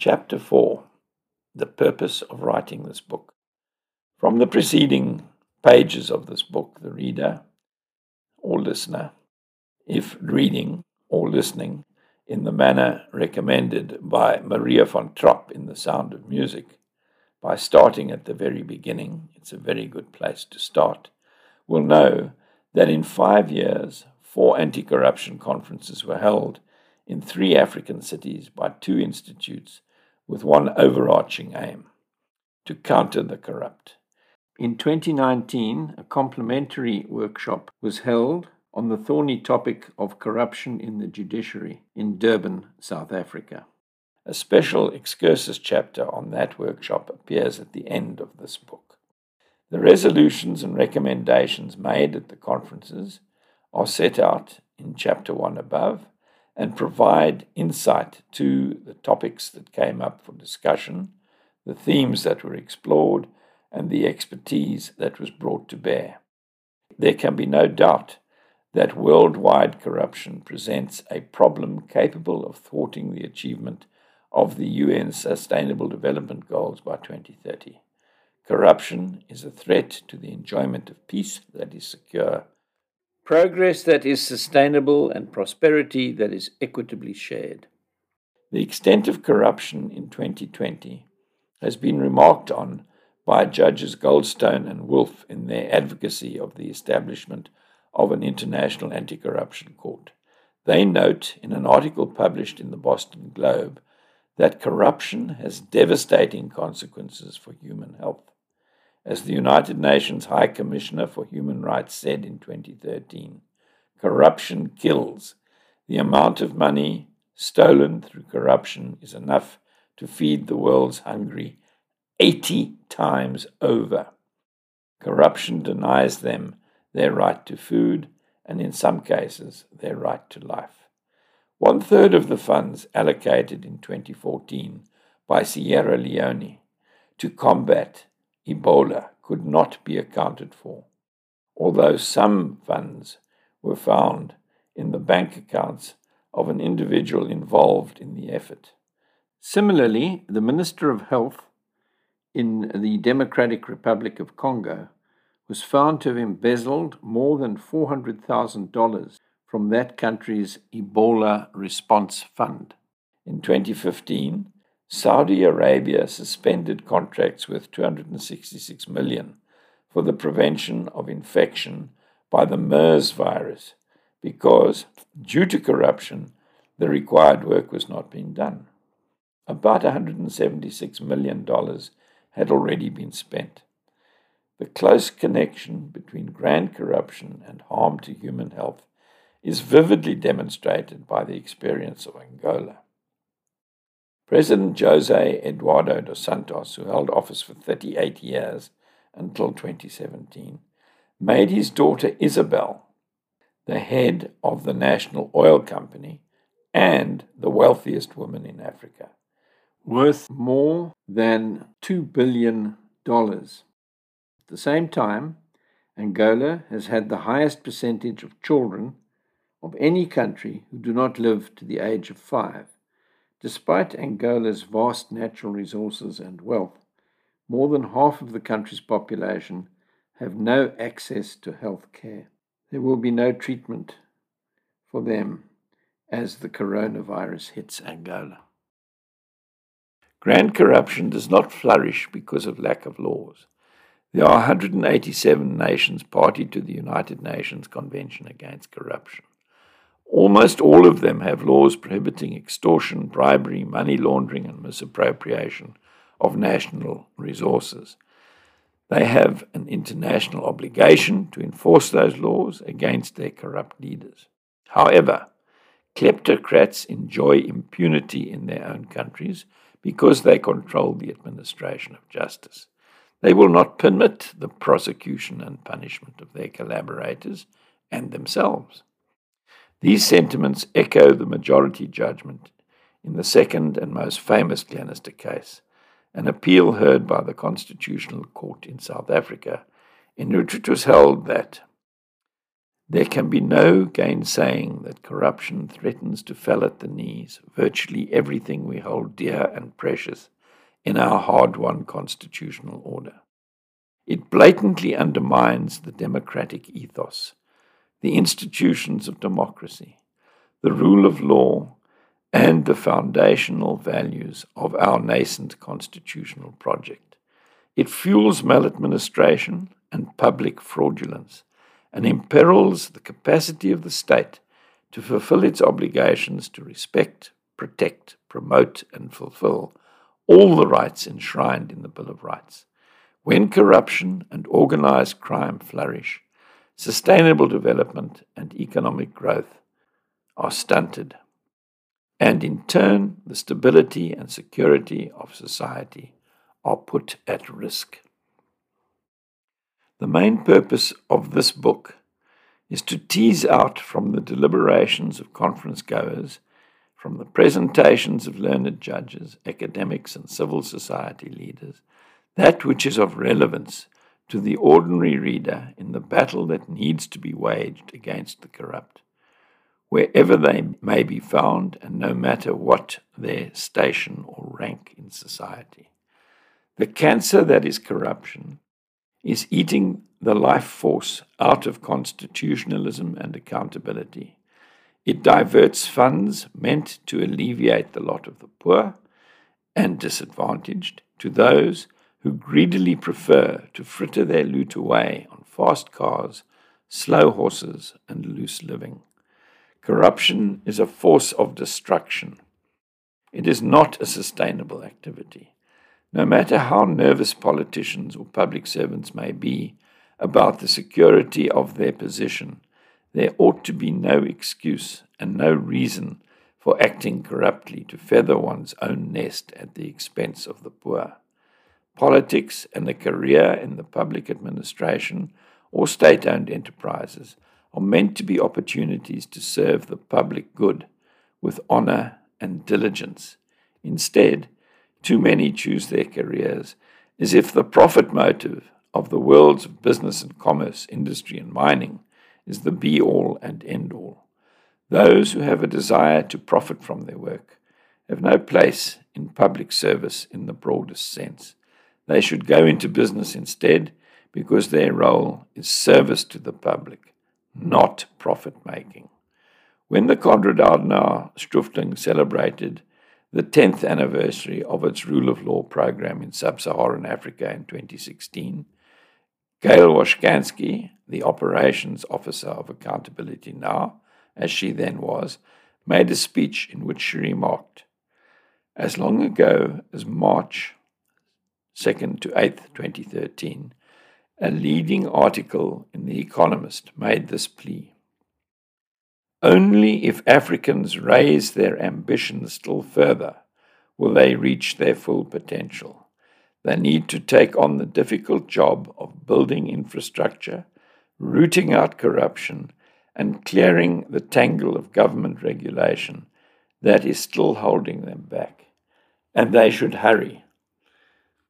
Chapter 4 The Purpose of Writing This Book. From the preceding pages of this book, the reader or listener, if reading or listening in the manner recommended by Maria von Trapp in The Sound of Music, by starting at the very beginning, it's a very good place to start, will know that in five years, four anti corruption conferences were held in three African cities by two institutes with one overarching aim to counter the corrupt. In 2019, a complementary workshop was held on the thorny topic of corruption in the judiciary in Durban, South Africa. A special excursus chapter on that workshop appears at the end of this book. The resolutions and recommendations made at the conferences are set out in chapter 1 above and provide insight to the topics that came up for discussion, the themes that were explored, and the expertise that was brought to bear. There can be no doubt that worldwide corruption presents a problem capable of thwarting the achievement of the UN Sustainable Development Goals by 2030. Corruption is a threat to the enjoyment of peace that is secure progress that is sustainable, and prosperity that is equitably shared. The extent of corruption in 2020 has been remarked on by Judges Goldstone and Wolf in their advocacy of the establishment of an international anti corruption court. They note in an article published in the Boston Globe that corruption has devastating consequences for human health. As the United Nations High Commissioner for Human Rights said in 2013, corruption kills. The amount of money stolen through corruption is enough to feed the world's hungry 80 times over. Corruption denies them their right to food and, in some cases, their right to life. One third of the funds allocated in 2014 by Sierra Leone to combat Ebola could not be accounted for, although some funds were found in the bank accounts of an individual involved in the effort. Similarly, the Minister of Health in the Democratic Republic of Congo was found to have embezzled more than $400,000 from that country's Ebola Response Fund. In 2015, Saudi Arabia suspended contracts worth 266 million for the prevention of infection by the MERS virus because, due to corruption, the required work was not being done. About $176 million had already been spent. The close connection between grand corruption and harm to human health is vividly demonstrated by the experience of Angola. President Jose Eduardo dos Santos, who held office for 38 years until 2017, made his daughter Isabel the head of the National Oil Company and the wealthiest woman in Africa, worth more than $2 billion. At the same time, Angola has had the highest percentage of children of any country who do not live to the age of five Despite Angola's vast natural resources and wealth, more than half of the country's population have no access to health care. There will be no treatment for them as the coronavirus hits Angola. Grand corruption does not flourish because of lack of laws. There are 187 nations party to the United Nations Convention Against Corruption. Almost all of them have laws prohibiting extortion, bribery, money laundering, and misappropriation of national resources. They have an international obligation to enforce those laws against their corrupt leaders. However, kleptocrats enjoy impunity in their own countries because they control the administration of justice. They will not permit the prosecution and punishment of their collaborators and themselves. These sentiments echo the majority judgment in the second and most famous Glenister case, an appeal heard by the Constitutional Court in South Africa, in which it was held that There can be no gainsaying that corruption threatens to fell at the knees virtually everything we hold dear and precious in our hard won constitutional order. It blatantly undermines the democratic ethos, the institutions of democracy, the rule of law, and the foundational values of our nascent constitutional project. It fuels maladministration and public fraudulence and imperils the capacity of the state to fulfill its obligations to respect, protect, promote, and fulfill all the rights enshrined in the Bill of Rights. When corruption and organized crime flourish, sustainable development and economic growth are stunted, and in turn, the stability and security of society are put at risk. The main purpose of this book is to tease out from the deliberations of conference goers, from the presentations of learned judges, academics, and civil society leaders, that which is of relevance to the ordinary reader in the battle that needs to be waged against the corrupt, wherever they may be found and no matter what their station or rank in society. The cancer that is corruption is eating the life force out of constitutionalism and accountability. It diverts funds meant to alleviate the lot of the poor and disadvantaged to those who greedily prefer to fritter their loot away on fast cars, slow horses, and loose living. Corruption is a force of destruction. It is not a sustainable activity. No matter how nervous politicians or public servants may be about the security of their position, there ought to be no excuse and no reason for acting corruptly to feather one's own nest at the expense of the poor. Politics and a career in the public administration or state owned enterprises are meant to be opportunities to serve the public good with honor and diligence. Instead, too many choose their careers as if the profit motive of the worlds of business and commerce, industry and mining is the be all and end all. Those who have a desire to profit from their work have no place in public service in the broadest sense. They should go into business instead because their role is service to the public, not profit making. When the Konrad Adenauer Stiftung celebrated the 10th anniversary of its rule of law program in sub Saharan Africa in 2016, Gail Washkansky, the operations officer of Accountability Now, as she then was, made a speech in which she remarked As long ago as March 2nd to 8th, 2013, a leading article in The Economist made this plea. Only if Africans raise their ambitions still further will they reach their full potential. They need to take on the difficult job of building infrastructure, rooting out corruption, and clearing the tangle of government regulation that is still holding them back. And they should hurry.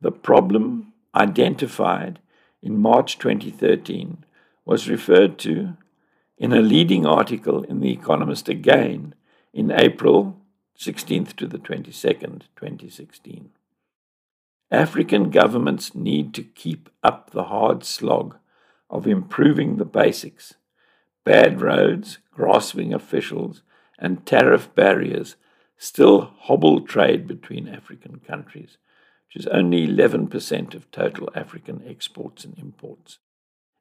The problem identified in March 2013 was referred to in a leading article in The Economist again in April 16th to the 22nd, 2016. African governments need to keep up the hard slog of improving the basics. Bad roads, grasping officials, and tariff barriers still hobble trade between African countries, which is only 11% of total African exports and imports.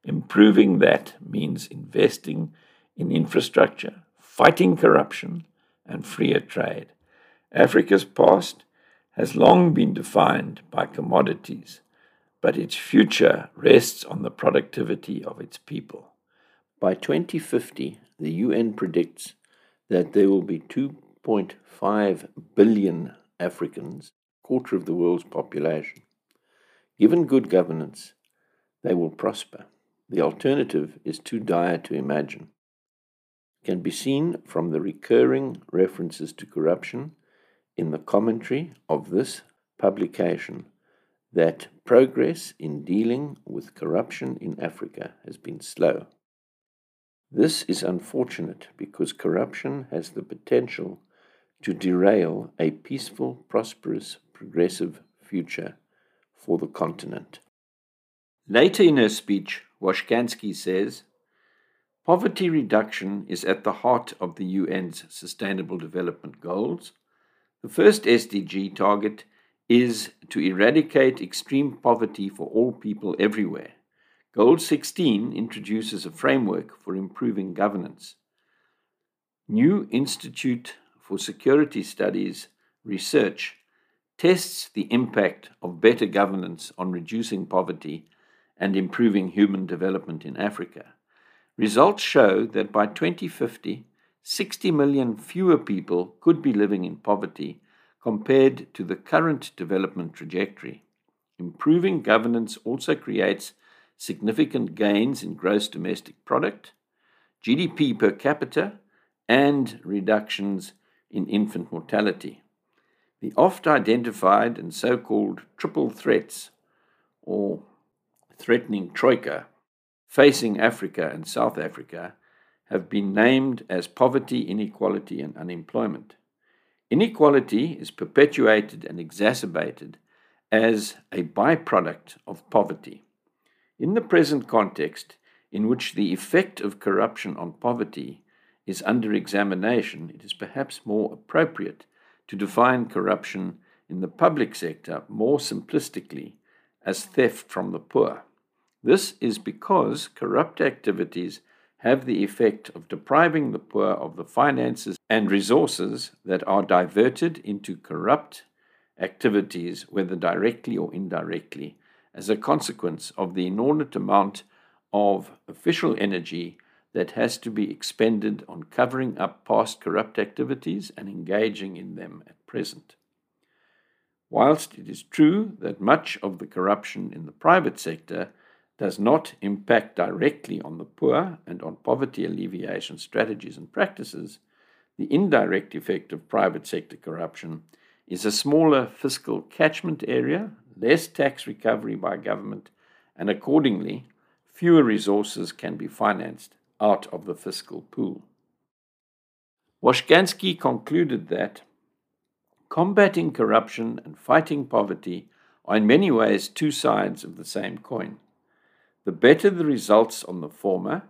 Improving that means investing in infrastructure, fighting corruption, and freer trade. Africa's past has long been defined by commodities, but its future rests on the productivity of its people. By 2050, the UN predicts that there will be 2.5 billion Africans, quarter of the world's population. Given good governance, they will prosper. The alternative is too dire to imagine. It can be seen from the recurring references to corruption in the commentary of this publication that progress in dealing with corruption in Africa has been slow. This is unfortunate because corruption has the potential to derail a peaceful, prosperous, progressive future for the continent. Later in her speech, Washkansky says Poverty reduction is at the heart of the UN's Sustainable Development Goals. The first SDG target is to eradicate extreme poverty for all people everywhere. Goal 16 introduces a framework for improving governance. New Institute for Security Studies research tests the impact of better governance on reducing poverty and improving human development in Africa. Results show that by 2050, 60 million fewer people could be living in poverty compared to the current development trajectory. Improving governance also creates significant gains in gross domestic product, GDP per capita, and reductions in infant mortality. The oft identified and so called triple threats, or threatening troika, facing Africa and South Africa have been named as poverty, inequality, and unemployment. Inequality is perpetuated and exacerbated as a byproduct of poverty. In the present context, in which the effect of corruption on poverty is under examination, it is perhaps more appropriate to define corruption in the public sector more simplistically as theft from the poor. This is because corrupt activities have the effect of depriving the poor of the finances and resources that are diverted into corrupt activities, whether directly or indirectly, as a consequence of the inordinate amount of official energy that has to be expended on covering up past corrupt activities and engaging in them at present. Whilst it is true that much of the corruption in the private sector does not impact directly on the poor and on poverty alleviation strategies and practices, the indirect effect of private sector corruption is a smaller fiscal catchment area, less tax recovery by government, and accordingly, fewer resources can be financed out of the fiscal pool. Washkansky concluded that combating corruption and fighting poverty are in many ways two sides of the same coin. The better the results on the former,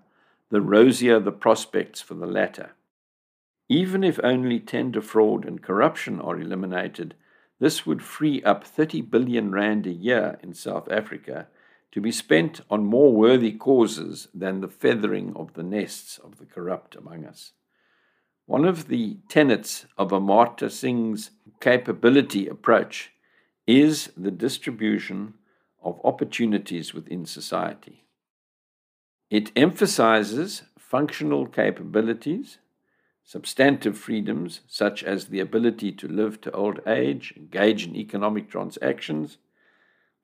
the rosier the prospects for the latter. Even if only tender fraud and corruption are eliminated, this would free up 30 billion rand a year in South Africa to be spent on more worthy causes than the feathering of the nests of the corrupt among us. One of the tenets of Amartya Sen's capability approach is the distribution of opportunities within society. It emphasizes functional capabilities, substantive freedoms such as the ability to live to old age, engage in economic transactions,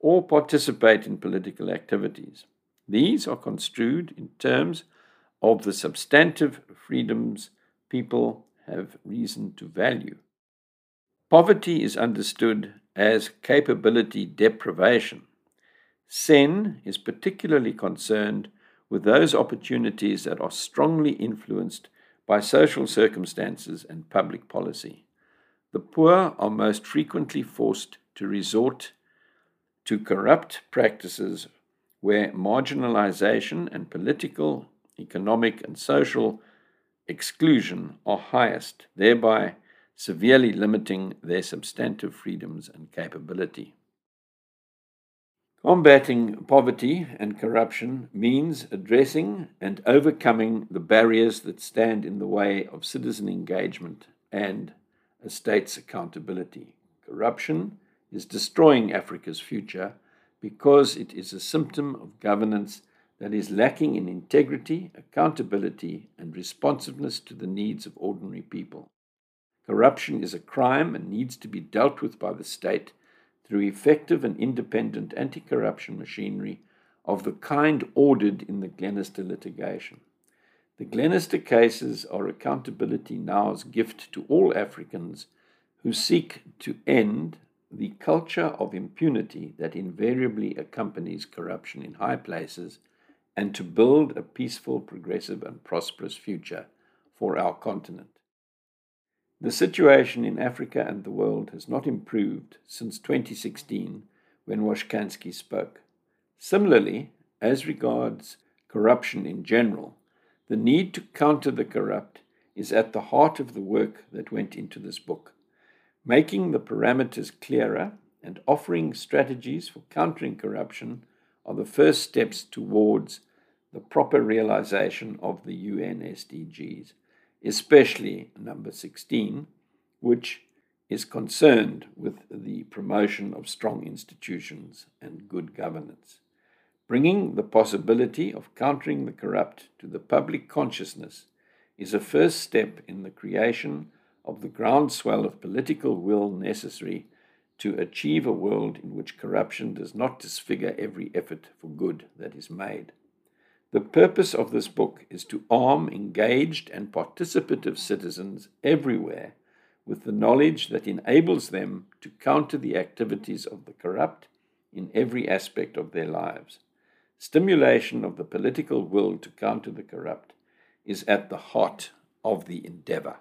or participate in political activities. These are construed in terms of the substantive freedoms people have reason to value. Poverty is understood as capability deprivation. Sen is particularly concerned with those opportunities that are strongly influenced by social circumstances and public policy. The poor are most frequently forced to resort to corrupt practices where marginalization and political, economic, and social exclusion are highest, thereby severely limiting their substantive freedoms and capability. Combating poverty and corruption means addressing and overcoming the barriers that stand in the way of citizen engagement and a state's accountability. Corruption is destroying Africa's future because it is a symptom of governance that is lacking in integrity, accountability, and responsiveness to the needs of ordinary people. Corruption is a crime and needs to be dealt with by the state through effective and independent anti corruption machinery of the kind ordered in the Glenister litigation. The Glenister cases are Accountability Now's gift to all Africans who seek to end the culture of impunity that invariably accompanies corruption in high places and to build a peaceful, progressive, and prosperous future for our continent. The situation in Africa and the world has not improved since 2016 when Washkansky spoke. Similarly, as regards corruption in general, the need to counter the corrupt is at the heart of the work that went into this book. Making the parameters clearer and offering strategies for countering corruption are the first steps towards the proper realization of the UN SDGs, especially number 16, which is concerned with the promotion of strong institutions and good governance. Bringing the possibility of countering the corrupt to the public consciousness is a first step in the creation of the groundswell of political will necessary to achieve a world in which corruption does not disfigure every effort for good that is made. The purpose of this book is to arm engaged and participative citizens everywhere with the knowledge that enables them to counter the activities of the corrupt in every aspect of their lives. Stimulation of the political will to counter the corrupt is at the heart of the endeavor.